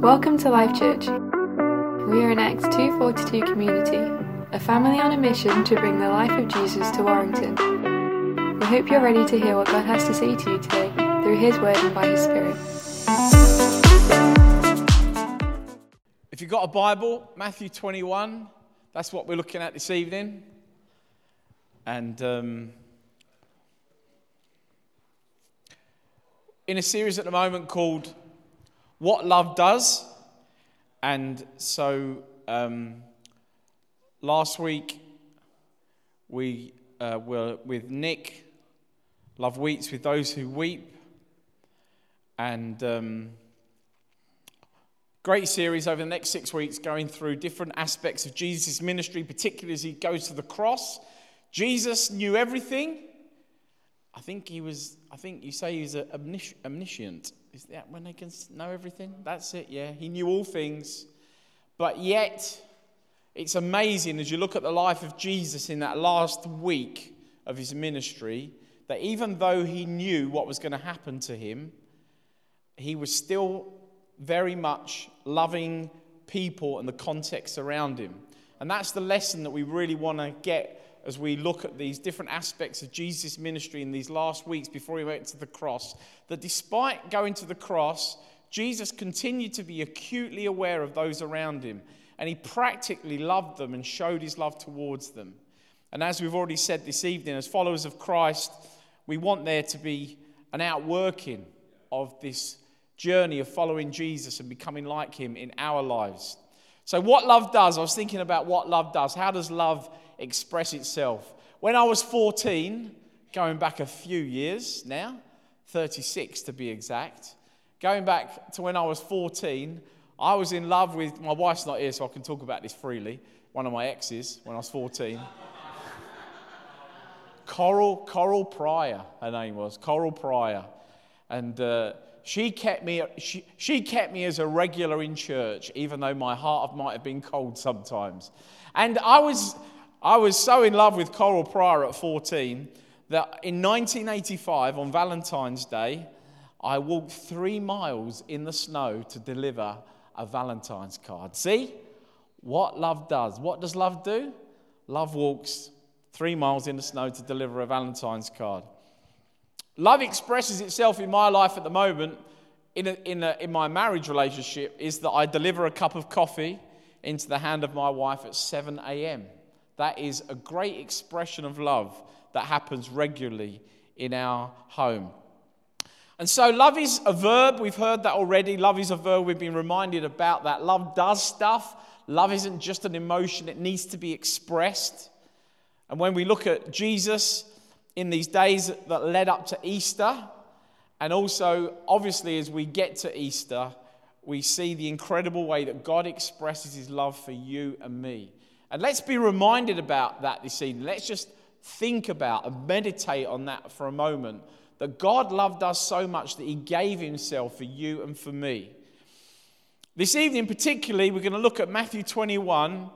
Welcome to Life Church. We are an Acts 242 community, a family on a mission to bring the life of Jesus to Warrington. We hope you're ready to hear what God has to say to you today through His Word and by His Spirit. If you've got a Bible, Matthew 21, that's what we're looking at this evening. And um, in a series at the moment called What Love Does. And so um, last week we uh, were with Nick, Love Weeps with Those Who Weep. And um, great series over the next six weeks going through different aspects of Jesus' ministry, particularly as he goes to the cross. Jesus knew everything. I think he was, I think you say he's omnis- omniscient. Is that when they can know everything? That's it, yeah. He knew all things. But yet, it's amazing as you look at the life of Jesus in that last week of his ministry, that even though he knew what was going to happen to him, he was still very much loving people and the context around him. And that's the lesson that we really want to get as we look at these different aspects of Jesus' ministry in these last weeks before he went to the cross. That despite going to the cross, Jesus continued to be acutely aware of those around him, and he practically loved them and showed his love towards them. And as we've already said this evening, as followers of Christ, we want there to be an outworking of this journey of following Jesus and becoming like him in our lives. So, what love does, I was thinking about what love does. How does love express itself? When I was 14, going back a few years now, 36 to be exact, going back to when I was 14, I was in love with my wife's not here, so I can talk about this freely. One of my exes when I was 14. Coral, Coral Pryor, her name was Coral Pryor, and uh, she kept me. She, she kept me as a regular in church, even though my heart might have been cold sometimes. And I was, I was so in love with Coral Pryor at 14 that in 1985 on Valentine's Day, I walked three miles in the snow to deliver a Valentine's card. See what love does? What does love do? Love walks three miles in the snow to deliver a Valentine's card. Love expresses itself in my life at the moment in, a, in, a, in my marriage relationship is that I deliver a cup of coffee into the hand of my wife at 7 a.m. That is a great expression of love that happens regularly in our home. And so, love is a verb. We've heard that already. Love is a verb. We've been reminded about that. Love does stuff. Love isn't just an emotion, it needs to be expressed. And when we look at Jesus in these days that led up to Easter, and also, obviously, as we get to Easter, we see the incredible way that God expresses his love for you and me. And let's be reminded about that this evening. Let's just think about and meditate on that for a moment. That God loved us so much that he gave himself for you and for me. This evening, particularly, we're going to look at Matthew 21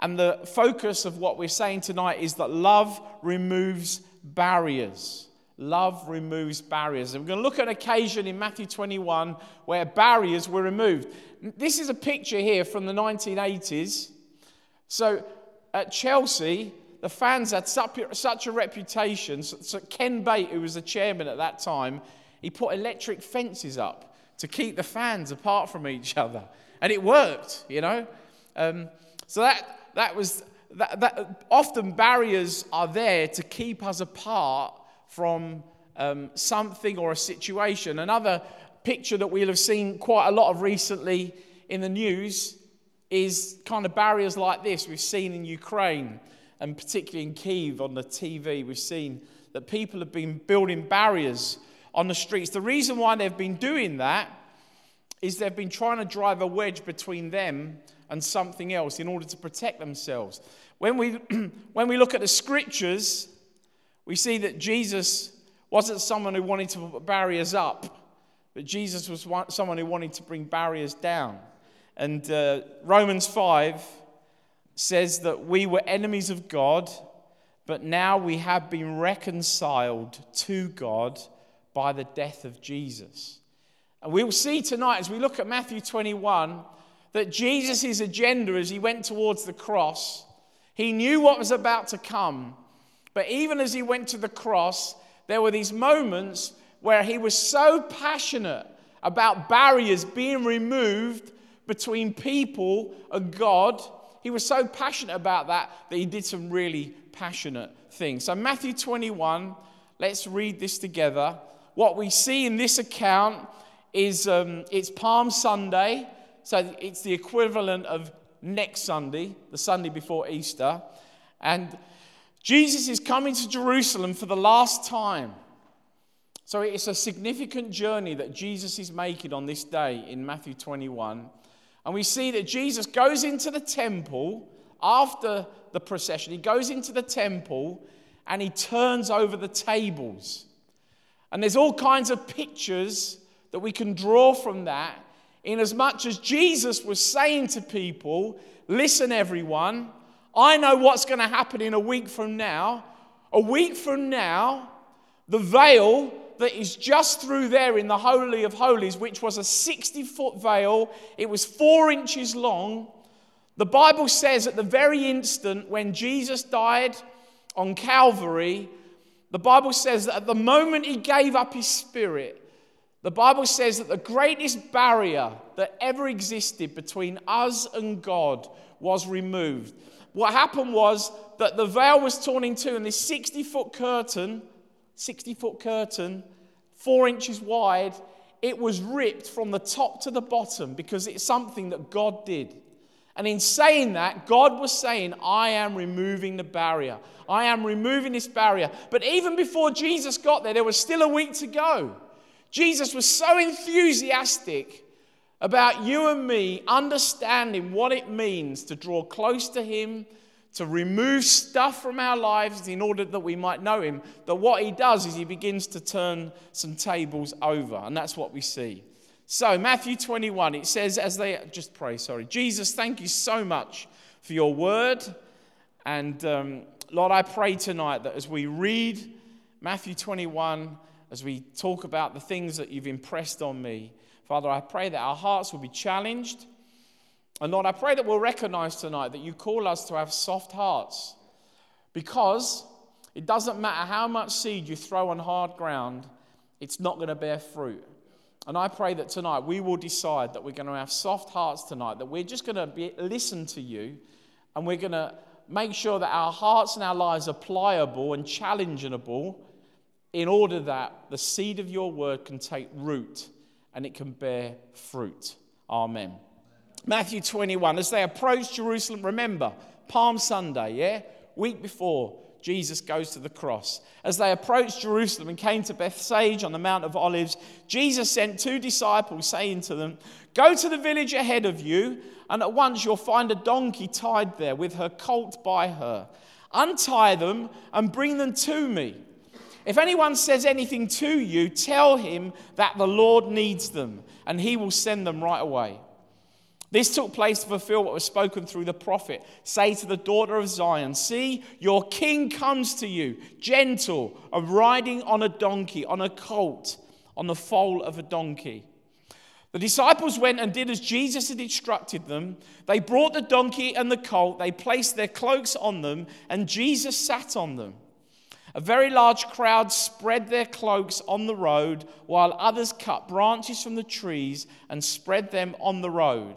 and the focus of what we're saying tonight is that love removes barriers. Love removes barriers. And we're going to look at an occasion in Matthew 21 where barriers were removed. This is a picture here from the 1980s. So at Chelsea, the fans had such a reputation. So Ken Bates, who was the chairman at that time, he put electric fences up to keep the fans apart from each other. And it worked, you know. Um, so that, that was that, that, often barriers are there to keep us apart from um, something or a situation. Another picture that we'll have seen quite a lot of recently in the news is kind of barriers like this we've seen in Ukraine and particularly in Kiev on the TV. We've seen that people have been building barriers on the streets. The reason why they've been doing that is they've been trying to drive a wedge between them and something else in order to protect themselves. When we, when we look at the scriptures, we see that Jesus wasn't someone who wanted to put barriers up, but Jesus was someone who wanted to bring barriers down. And uh, Romans 5 says that we were enemies of God, but now we have been reconciled to God by the death of Jesus. And we will see tonight as we look at Matthew 21 that Jesus' agenda as he went towards the cross, he knew what was about to come. But even as he went to the cross, there were these moments where he was so passionate about barriers being removed between people and God. He was so passionate about that that he did some really passionate things. So, Matthew 21, let's read this together. What we see in this account is um, it's Palm Sunday, so it's the equivalent of next Sunday, the Sunday before Easter. And Jesus is coming to Jerusalem for the last time. So it's a significant journey that Jesus is making on this day in Matthew 21. And we see that Jesus goes into the temple after the procession. He goes into the temple and he turns over the tables. And there's all kinds of pictures that we can draw from that, in as much as Jesus was saying to people, Listen, everyone, I know what's going to happen in a week from now. A week from now, the veil that is just through there in the Holy of Holies, which was a 60 foot veil, it was four inches long. The Bible says at the very instant when Jesus died on Calvary, the Bible says that at the moment he gave up his spirit, the Bible says that the greatest barrier that ever existed between us and God was removed. What happened was that the veil was torn in two, and this 60 foot curtain, 60 foot curtain, four inches wide, it was ripped from the top to the bottom because it's something that God did. And in saying that, God was saying, I am removing the barrier. I am removing this barrier. But even before Jesus got there, there was still a week to go. Jesus was so enthusiastic about you and me understanding what it means to draw close to Him, to remove stuff from our lives in order that we might know Him, that what He does is He begins to turn some tables over. And that's what we see. So, Matthew 21, it says, as they just pray, sorry. Jesus, thank you so much for your word. And um, Lord, I pray tonight that as we read Matthew 21, as we talk about the things that you've impressed on me. Father, I pray that our hearts will be challenged. And Lord, I pray that we'll recognize tonight that you call us to have soft hearts because it doesn't matter how much seed you throw on hard ground, it's not going to bear fruit. And I pray that tonight we will decide that we're going to have soft hearts tonight, that we're just going to be, listen to you, and we're going to make sure that our hearts and our lives are pliable and challengeable in order that the seed of your word can take root and it can bear fruit. Amen. Matthew 21, as they approach Jerusalem, remember, Palm Sunday, yeah? Week before Jesus goes to the cross. As they approached Jerusalem and came to Bethphage on the Mount of Olives, Jesus sent two disciples, saying to them, Go to the village ahead of you, and at once you'll find a donkey tied there with her colt by her. Untie them and bring them to me. If anyone says anything to you, tell him that the Lord needs them, and he will send them right away. This took place to fulfill what was spoken through the prophet. Say to the daughter of Zion, See, your king comes to you, gentle, and riding on a donkey, on a colt, on the foal of a donkey. The disciples went and did as Jesus had instructed them. They brought the donkey and the colt, they placed their cloaks on them, and Jesus sat on them. A very large crowd spread their cloaks on the road, while others cut branches from the trees and spread them on the road.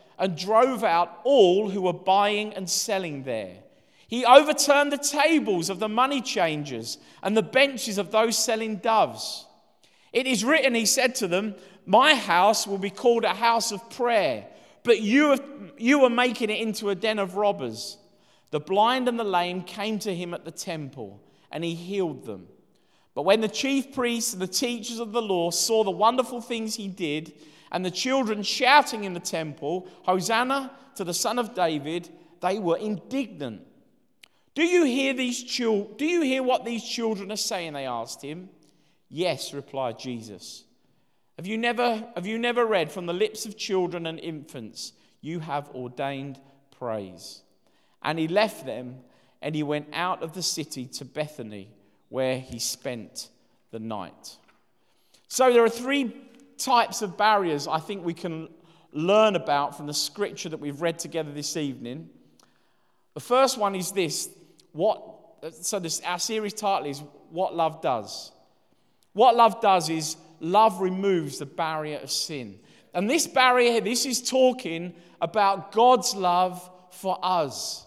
and drove out all who were buying and selling there. He overturned the tables of the money changers and the benches of those selling doves. It is written, he said to them, My house will be called a house of prayer, but you, have, you are making it into a den of robbers. The blind and the lame came to him at the temple and he healed them. But when the chief priests and the teachers of the law saw the wonderful things he did, and the children shouting in the temple, Hosanna to the Son of David, they were indignant. Do you hear these chil- Do you hear what these children are saying? They asked him. Yes, replied Jesus. Have you never, have you never read from the lips of children and infants, you have ordained praise? And he left them and he went out of the city to Bethany, where he spent the night. So there are three types of barriers I think we can learn about from the scripture that we've read together this evening. The first one is this what so this our series title is what love does. What love does is love removes the barrier of sin. And this barrier this is talking about god's love for us.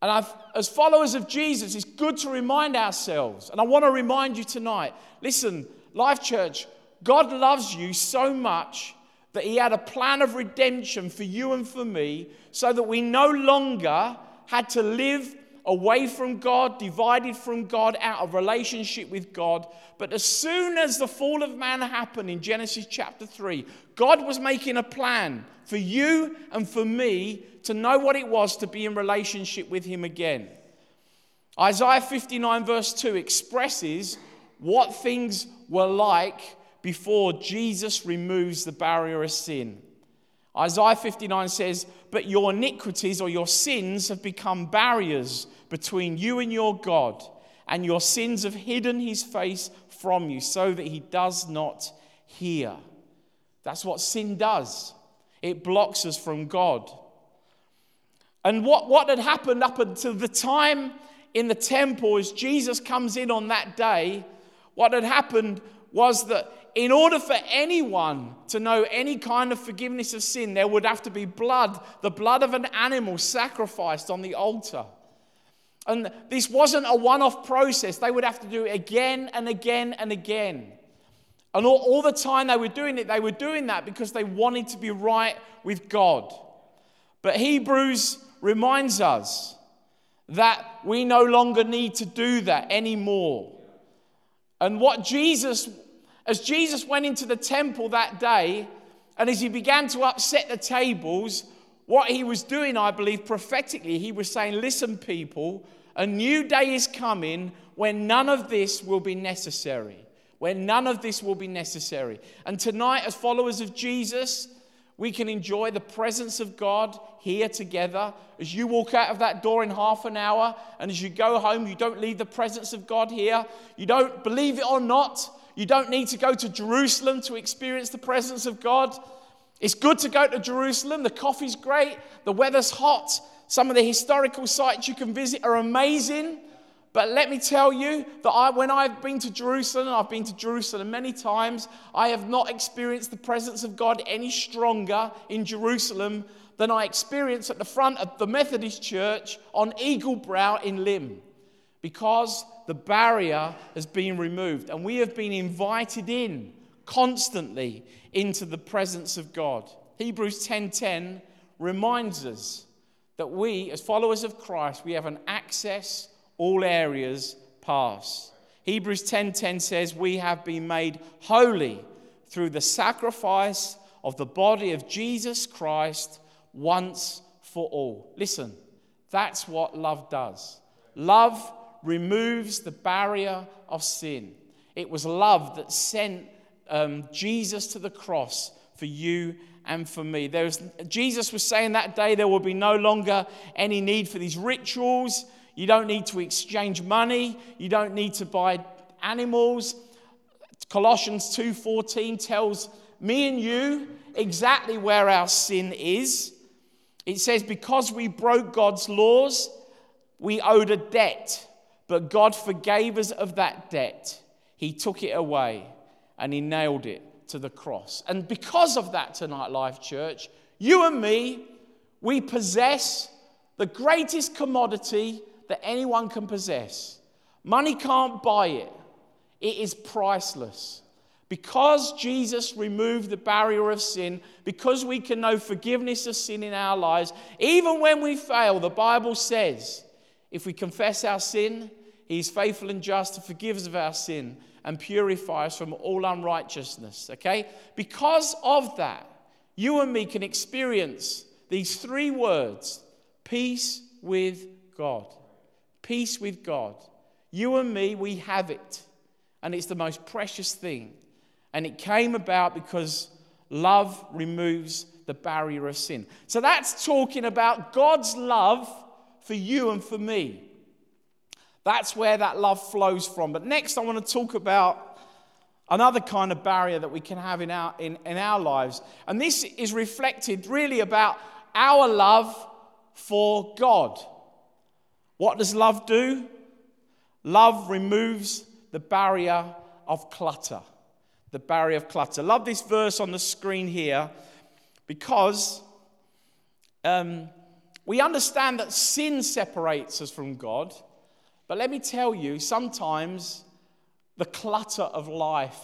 And I've, as followers of jesus it's good to remind ourselves. And i want to remind you tonight listen life church god loves you so much that he had a plan of redemption for you and for me so that we no longer had to live away from God, divided from God, out of relationship with God. But as soon as the fall of man happened in Genesis chapter 3, God was making a plan for you and for me to know what it was to be in relationship with Him again. Isaiah 59, verse 2 expresses what things were like before Jesus removes the barrier of sin. Isaiah 59 says, But your iniquities or your sins have become barriers between you and your God, and your sins have hidden his face from you so that he does not hear. That's what sin does, it blocks us from God. And what, what had happened up until the time in the temple as Jesus comes in on that day, what had happened was that in order for anyone to know any kind of forgiveness of sin, there would have to be blood, the blood of an animal sacrificed on the altar. And this wasn't a one off process. They would have to do it again and again and again. And all, all, the time they were doing it, they were doing that because they wanted to be right with God. But Hebrews reminds us that we no longer need to do that anymore. And what Jesus as Jesus went into the temple that day, and as he began to upset the tables, what he was doing, I believe, prophetically, he was saying, Listen, people, a new day is coming when none of this will be necessary. When none of this will be necessary. And tonight, as followers of Jesus, we can enjoy the presence of God here together. As you walk out of that door in half an hour, and as you go home, you don't leave the presence of God here. You don't believe it or not. You don't need to go to Jerusalem to experience the presence of God. It's good to go to Jerusalem. The coffee's great, the weather's hot. Some of the historical sites you can visit are amazing. But let me tell you that I, when I've been to Jerusalem, I've been to Jerusalem many times, I have not experienced the presence of God any stronger in Jerusalem than I experienced at the front of the Methodist Church on Eagle Brow in Lymm. Because the barrier has been removed, and we have been invited in constantly into the presence of God. Hebrews 10:10 reminds us that we, as followers of Christ, we have an access all areas pass. Hebrews 10:10 says, "We have been made holy through the sacrifice of the body of Jesus Christ once for all." Listen, that's what love does. Love removes the barrier of sin. It was love that sent um, Jesus to the cross for you and for me. There's, Jesus was saying that day there will be no longer any need for these rituals. You don't need to exchange money. You don't need to buy animals. Colossians 2:14 tells me and you exactly where our sin is. It says because we broke God's laws, we owed a debt. But God forgave us of that debt. He took it away and He nailed it to the cross. And because of that, tonight, Life Church, you and me, we possess the greatest commodity that anyone can possess. Money can't buy it, it is priceless. Because Jesus removed the barrier of sin, because we can know forgiveness of sin in our lives, even when we fail, the Bible says, if we confess our sin, He's faithful and just to forgive us of our sin and purify us from all unrighteousness. Okay? Because of that, you and me can experience these three words peace with God. Peace with God. You and me, we have it. And it's the most precious thing. And it came about because love removes the barrier of sin. So that's talking about God's love for you and for me. That's where that love flows from. But next, I want to talk about another kind of barrier that we can have in our, in, in our lives. And this is reflected really about our love for God. What does love do? Love removes the barrier of clutter. The barrier of clutter. Love this verse on the screen here because um, we understand that sin separates us from God. But let me tell you, sometimes the clutter of life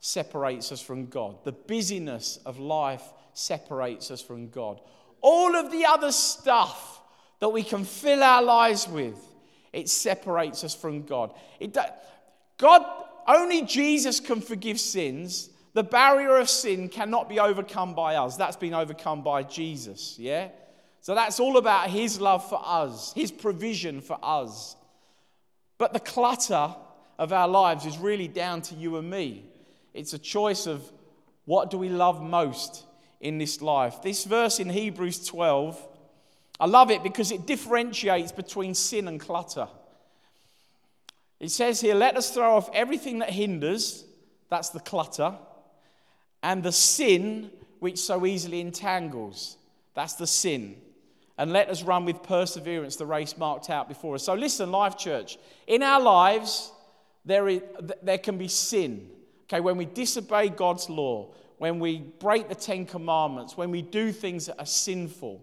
separates us from God. The busyness of life separates us from God. All of the other stuff that we can fill our lives with, it separates us from God. It, God, only Jesus can forgive sins. The barrier of sin cannot be overcome by us. That's been overcome by Jesus, yeah? So that's all about his love for us, his provision for us. But the clutter of our lives is really down to you and me. It's a choice of what do we love most in this life. This verse in Hebrews 12, I love it because it differentiates between sin and clutter. It says here, let us throw off everything that hinders, that's the clutter, and the sin which so easily entangles, that's the sin and let us run with perseverance the race marked out before us. So, listen, Life Church, in our lives, there, is, there can be sin. Okay, when we disobey God's law, when we break the Ten Commandments, when we do things that are sinful.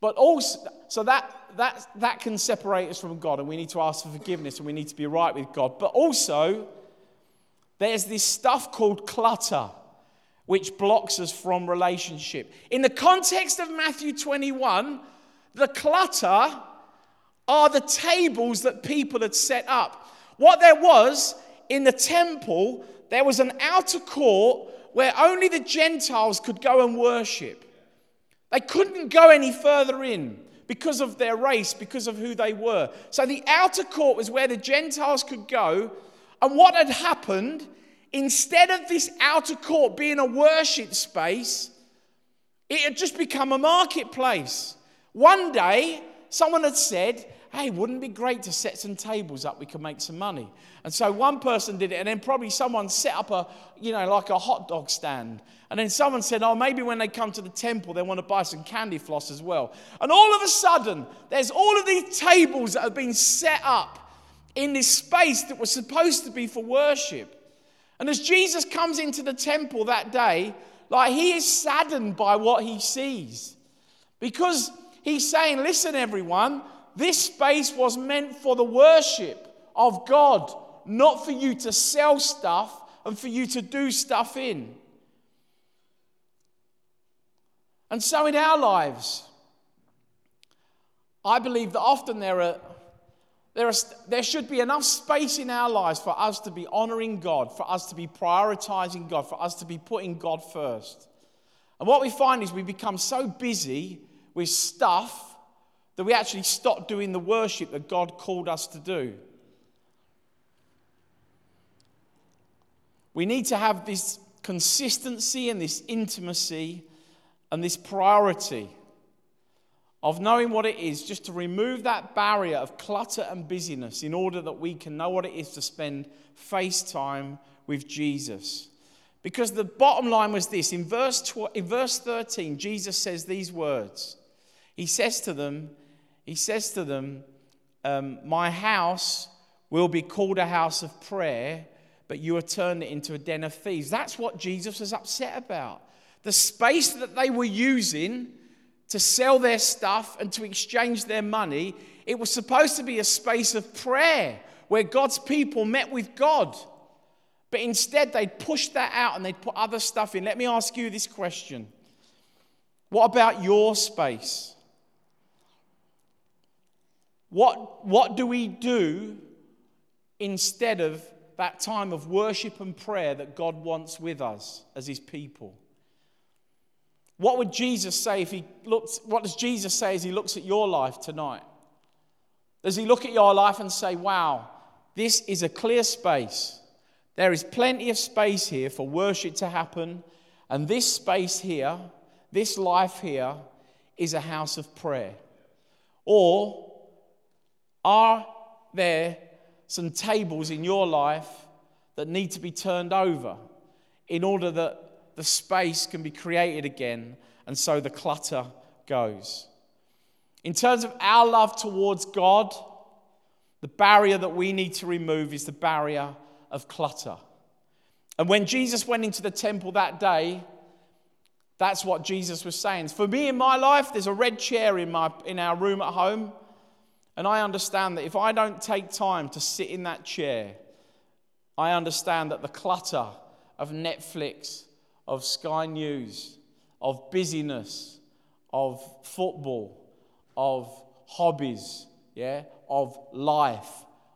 But also, so that, that, that can separate us from God, and we need to ask for forgiveness and we need to be right with God. But also, there's this stuff called clutter which blocks us from relationship. In the context of Matthew 21, the clutter are the tables that people had set up. What there was in the temple, there was an outer court where only the Gentiles could go and worship. They couldn't go any further in because of their race, because of who they were. So the outer court was where the Gentiles could go. And what had happened Instead of this outer court being a worship space, it had just become a marketplace. One day, someone had said, Hey, wouldn't it be great to set some tables up? We could make some money. And so one person did it, and then probably someone set up a, you know, like a hot dog stand. And then someone said, Oh, maybe when they come to the temple, they want to buy some candy floss as well. And all of a sudden, there's all of these tables that have been set up in this space that was supposed to be for worship. And as Jesus comes into the temple that day, like he is saddened by what he sees. Because he's saying, listen, everyone, this space was meant for the worship of God, not for you to sell stuff and for you to do stuff in. And so in our lives, I believe that often there are there, there should be enough space in our lives for us to be honoring God, for us to be prioritizing God, for us to be putting God first. And what we find is we become so busy with stuff that we actually stop doing the worship that God called us to do. We need to have this consistency and this intimacy and this priority of knowing what it is, just to remove that barrier of clutter and busyness in order that we can know what it is to spend face time with Jesus. Because the bottom line was this in verse, 12, in verse 13, Jesus says these words. He says to them, He says to them, um, My house will be called a house of prayer, but you have turned it into a den of thieves. That's what Jesus was upset about. The space that they were using to sell their stuff and to exchange their money. It was supposed to be a space of prayer where God's people met with God. But instead, they'd pushed that out and they'd put other stuff in. Let me ask you this question What about your space? What, what do we do instead of that time of worship and prayer that God wants with us as his people. What would Jesus say if he looks, what does Jesus say as he looks at your life tonight? Does he look at your life and say, wow, this is a clear space? There is plenty of space here for worship to happen, and this space here, this life here, is a house of prayer. Or are there some tables in your life that need to be turned over in order that the space can be created again and so the clutter goes. In terms of our love towards God, the barrier that we need to remove is the barrier of clutter. And when Jesus went into the temple that day, that's what Jesus was saying. For me in my life, there's a red chair in, my, in our room at home. And I understand that if I don't take time to sit in that chair, I understand that the clutter of Netflix, of Sky News, of busyness, of football, of hobbies, yeah, of life,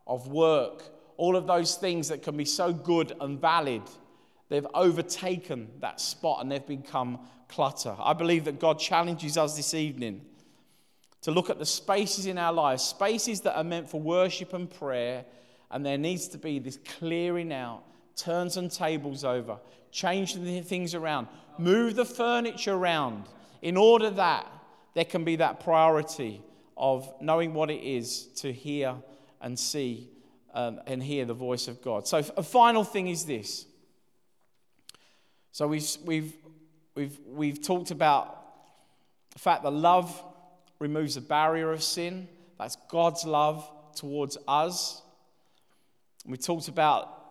of work, all of those things that can be so good and valid, they've overtaken that spot and they've become clutter. I believe that God challenges us this evening to look at the spaces in our lives, spaces that are meant for worship and prayer, and there needs to be this clearing out, turn some tables over, change the things around, move the furniture around in order that there can be that priority of knowing what it is to hear and see um, and hear the voice of God. So, a final thing is this. So, we've, we've, we've, we've talked about the fact that love removes the barrier of sin. That's God's love towards us. We talked about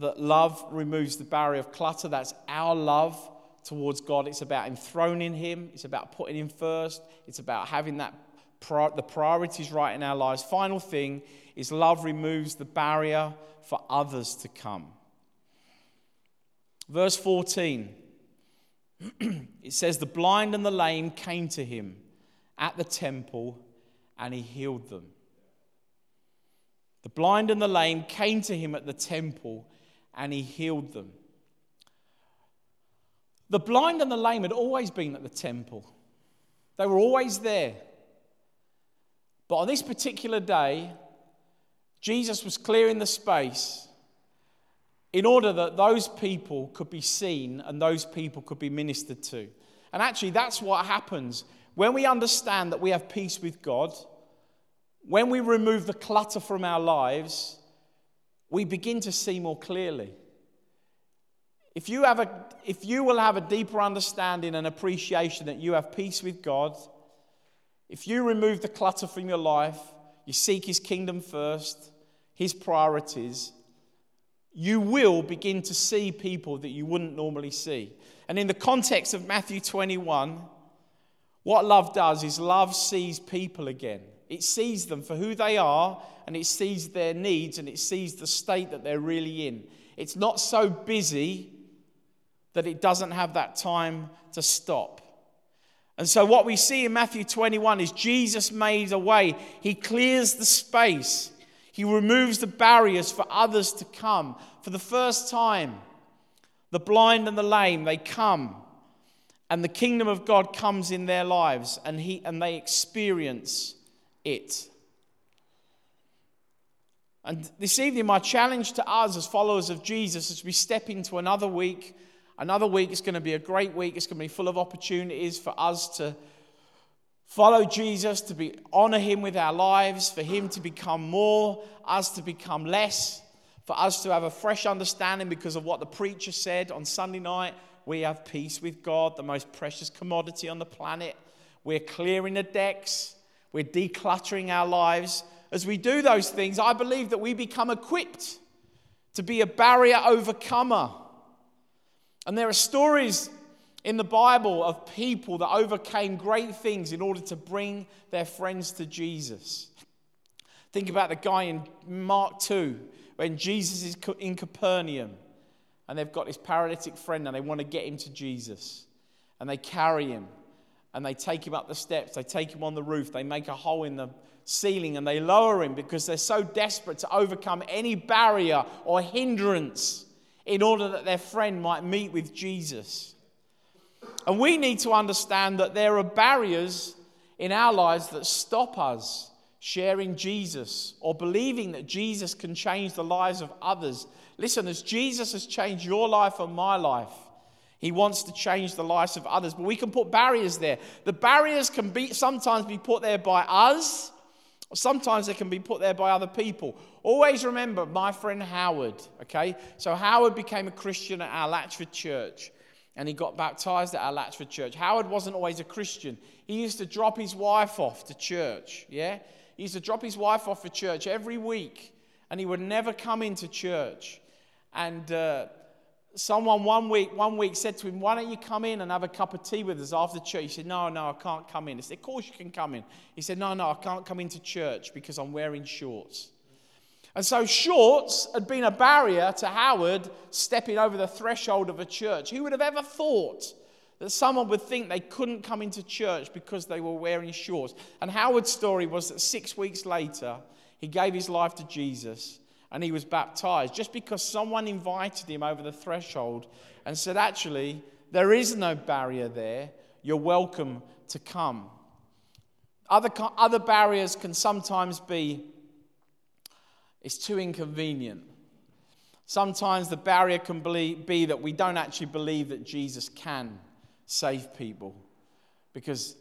that love removes the barrier of clutter. That's our love towards God. It's about enthroning Him, it's about putting Him first, it's about having that the priorities right in our lives. Final thing is love removes the barrier for others to come. Verse 14 it says, The blind and the lame came to him at the temple and he healed them. The blind and the lame came to him at the temple and he healed them. The blind and the lame had always been at the temple, they were always there. But on this particular day, Jesus was clearing the space in order that those people could be seen and those people could be ministered to. And actually, that's what happens when we understand that we have peace with God, when we remove the clutter from our lives, we begin to see more clearly. If you, have a, if you will have a deeper understanding and appreciation that you have peace with God, if you remove the clutter from your life, you seek His kingdom first, His priorities, you will begin to see people that you wouldn't normally see. And in the context of Matthew 21, what love does is love sees people again. It sees them for who they are and it sees their needs and it sees the state that they're really in. It's not so busy that it doesn't have that time to stop. And so, what we see in Matthew 21 is Jesus made a way. He clears the space, He removes the barriers for others to come. For the first time, the blind and the lame, they come and the kingdom of God comes in their lives and, he, and they experience it. And this evening, my challenge to us as followers of Jesus as we step into another week, another week is going to be a great week. It's going to be full of opportunities for us to follow Jesus, to be, honor him with our lives, for him to become more, us to become less, for us to have a fresh understanding because of what the preacher said on Sunday night we have peace with God, the most precious commodity on the planet. We're clearing the decks. We're decluttering our lives. As we do those things, I believe that we become equipped to be a barrier overcomer. And there are stories in the Bible of people that overcame great things in order to bring their friends to Jesus. Think about the guy in Mark 2 when Jesus is in Capernaum and they've got this paralytic friend and they want to get him to Jesus. And they carry him. And they take him up the steps, they take him on the roof, they make a hole in the ceiling and they lower him because they're so desperate to overcome any barrier or hindrance in order that their friend might meet with Jesus. And we need to understand that there are barriers in our lives that stop us sharing Jesus or believing that Jesus can change the lives of others. Listen, as Jesus has changed your life and my life, he wants to change the lives of others, but we can put barriers there. The barriers can be sometimes be put there by us, sometimes they can be put there by other people. Always remember my friend Howard, okay? So Howard became a Christian at our Latchford church and he got baptized at our Latchford church. Howard wasn't always a Christian. He used to drop his wife off to church, yeah? He used to drop his wife off for church every week and he would never come into church. And uh, someone one week, one week said to him, Why don't you come in and have a cup of tea with us after church? He said, No, no, I can't come in. He said, Of course you can come in. He said, No, no, I can't come into church because I'm wearing shorts. And so shorts had been a barrier to Howard stepping over the threshold of a church. Who would have ever thought that someone would think they couldn't come into church because they were wearing shorts? And Howard's story was that six weeks later, he gave his life to Jesus and he was baptized just because someone invited him over the threshold and said, Actually, there is no barrier there. You're welcome to come. Other, other barriers can sometimes be it's too inconvenient. Sometimes the barrier can be that we don't actually believe that Jesus can save people. Because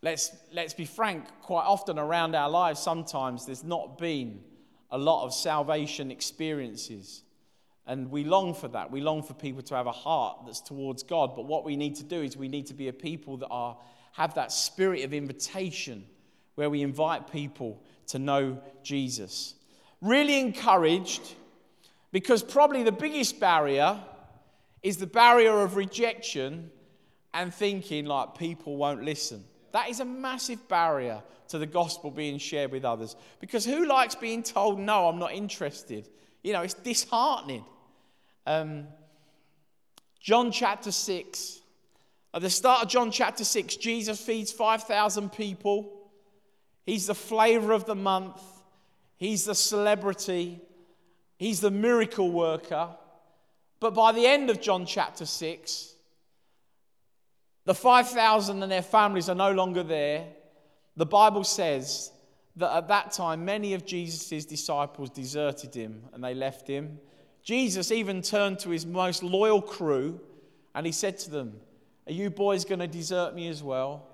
let's, let's be frank, quite often around our lives, sometimes there's not been a lot of salvation experiences. And we long for that. We long for people to have a heart that's towards God. But what we need to do is we need to be a people that are, have that spirit of invitation where we invite people to know Jesus. Really encouraged because probably the biggest barrier is the barrier of rejection and thinking like people won't listen. That is a massive barrier to the gospel being shared with others. Because who likes being told, no, I'm not interested? You know, it's disheartening. Um, John chapter 6. At the start of John chapter 6, Jesus feeds 5,000 people. He's the flavor of the month, he's the celebrity, he's the miracle worker. But by the end of John chapter 6, the 5,000 and their families are no longer there. The Bible says that at that time, many of Jesus' disciples deserted him and they left him. Jesus even turned to his most loyal crew and he said to them, Are you boys going to desert me as well?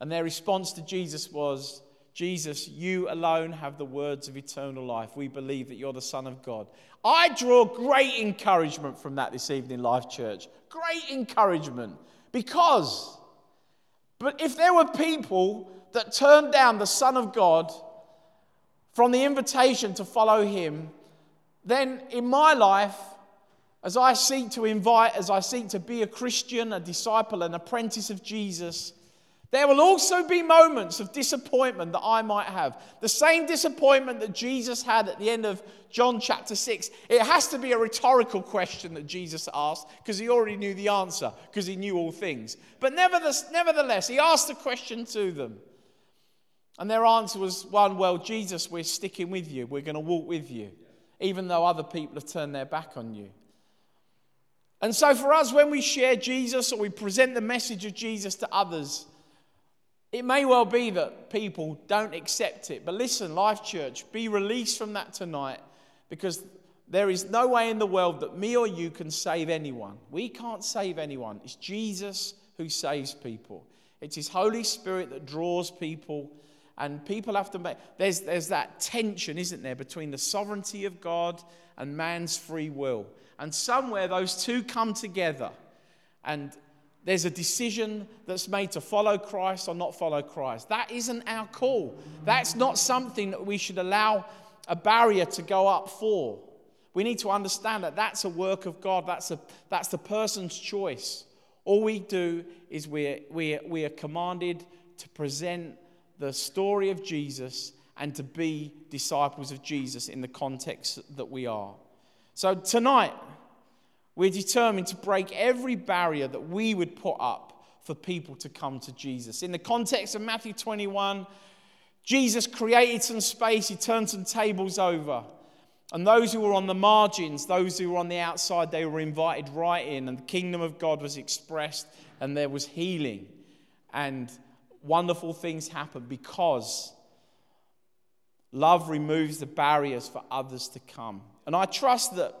And their response to Jesus was, Jesus, you alone have the words of eternal life. We believe that you're the Son of God. I draw great encouragement from that this evening, Life Church. Great encouragement. Because, but if there were people that turned down the Son of God from the invitation to follow Him, then in my life, as I seek to invite, as I seek to be a Christian, a disciple, an apprentice of Jesus, there will also be moments of disappointment that I might have. The same disappointment that Jesus had at the end of John chapter 6. It has to be a rhetorical question that Jesus asked because he already knew the answer because he knew all things. But nevertheless, he asked the question to them. And their answer was one, well, Jesus, we're sticking with you. We're going to walk with you, even though other people have turned their back on you. And so, for us, when we share Jesus or we present the message of Jesus to others, it may well be that people don't accept it, but listen, Life Church, be released from that tonight because there is no way in the world that me or you can save anyone. We can't save anyone. It's Jesus who saves people, it's His Holy Spirit that draws people. And people have to make, there's, there's that tension, isn't there, between the sovereignty of God and man's free will. And somewhere those two come together. And there's a decision that's made to follow Christ or not follow Christ. That isn't our call. That's not something that we should allow a barrier to go up for. We need to understand that that's a work of God, that's, a, that's the person's choice. All we do is we we we are commanded to present the story of Jesus and to be disciples of Jesus in the context that we are. So tonight, we're determined to break every barrier that we would put up for people to come to Jesus. In the context of Matthew 21, Jesus created some space, he turned some tables over. And those who were on the margins, those who were on the outside, they were invited right in, and the kingdom of God was expressed, and there was healing. And wonderful things happened because love removes the barriers for others to come. And I trust that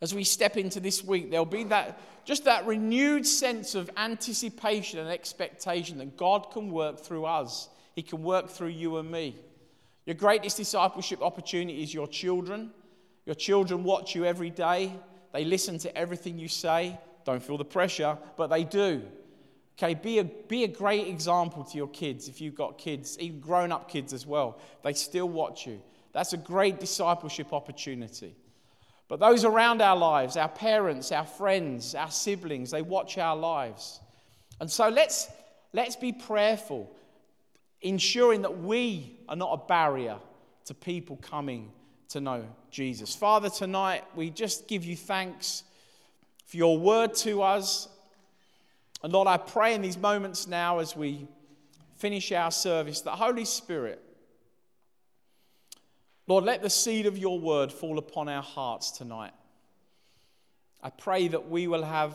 as we step into this week, there'll be that just that renewed sense of anticipation and expectation that God can work through us. He can work through you and me. Your greatest discipleship opportunity is your children. Your children watch you every day. They listen to everything you say. Don't feel the pressure, but they do. Okay, be a, be a great example to your kids if you've got kids, even grown up kids as well. They still watch you. That's a great discipleship opportunity. But those around our lives, our parents, our friends, our siblings, they watch our lives. And so let's, let's be prayerful, ensuring that we are not a barrier to people coming to know Jesus. Father, tonight we just give you thanks for your word to us. And Lord, I pray in these moments now as we finish our service that Holy Spirit Lord, let the seed of your word fall upon our hearts tonight. I pray that we will have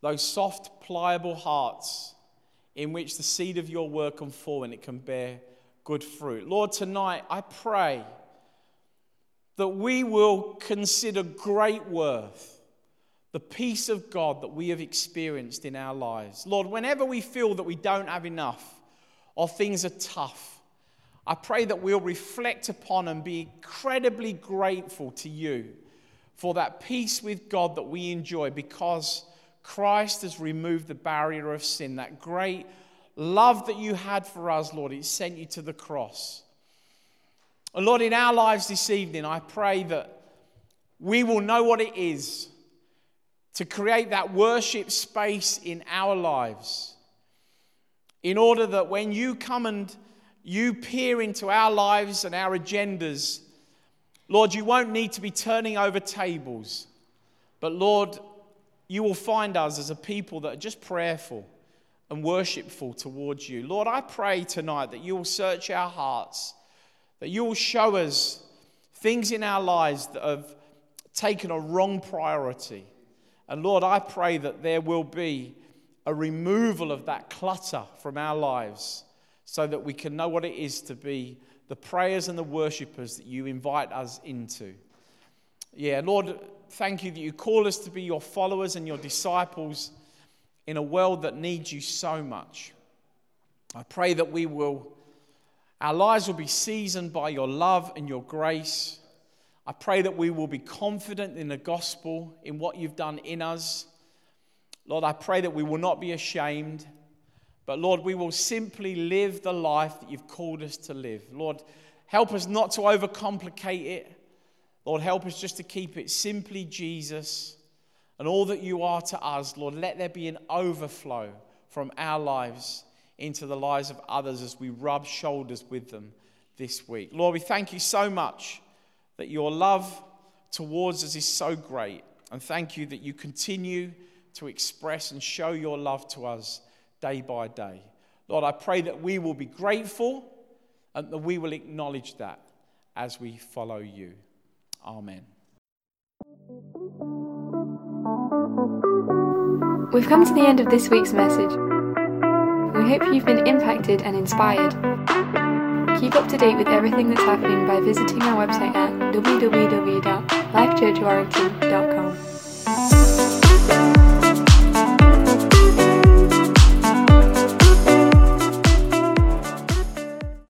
those soft, pliable hearts in which the seed of your word can fall and it can bear good fruit. Lord, tonight I pray that we will consider great worth the peace of God that we have experienced in our lives. Lord, whenever we feel that we don't have enough or things are tough, I pray that we'll reflect upon and be incredibly grateful to you for that peace with God that we enjoy because Christ has removed the barrier of sin. That great love that you had for us, Lord, it sent you to the cross. And Lord, in our lives this evening, I pray that we will know what it is to create that worship space in our lives in order that when you come and you peer into our lives and our agendas, Lord, you won't need to be turning over tables. But Lord, you will find us as a people that are just prayerful and worshipful towards you. Lord, I pray tonight that you will search our hearts, that you will show us things in our lives that have taken a wrong priority. And Lord, I pray that there will be a removal of that clutter from our lives so that we can know what it is to be the prayers and the worshippers that you invite us into. Yeah, Lord, thank you that you call us to be your followers and your disciples in a world that needs you so much. I pray that we will, our lives will be seasoned by your love and your grace. I pray that we will be confident in the gospel, in what you've done in us. Lord, I pray that we will not be ashamed. But Lord, we will simply live the life that you've called us to live. Lord, help us not to overcomplicate it. Lord, help us just to keep it simply Jesus and all that you are to us. Lord, let there be an overflow from our lives into the lives of others as we rub shoulders with them this week. Lord, we thank you so much that your love towards us is so great. And thank you that you continue to express and show your love to us day by day. Lord, I pray that we will be grateful and that we will acknowledge that as we follow you. Amen. We've come to the end of this week's message. We hope you've been impacted and inspired. Keep up to date with everything that's happening by visiting our website at www.lifechurchwarrington.com.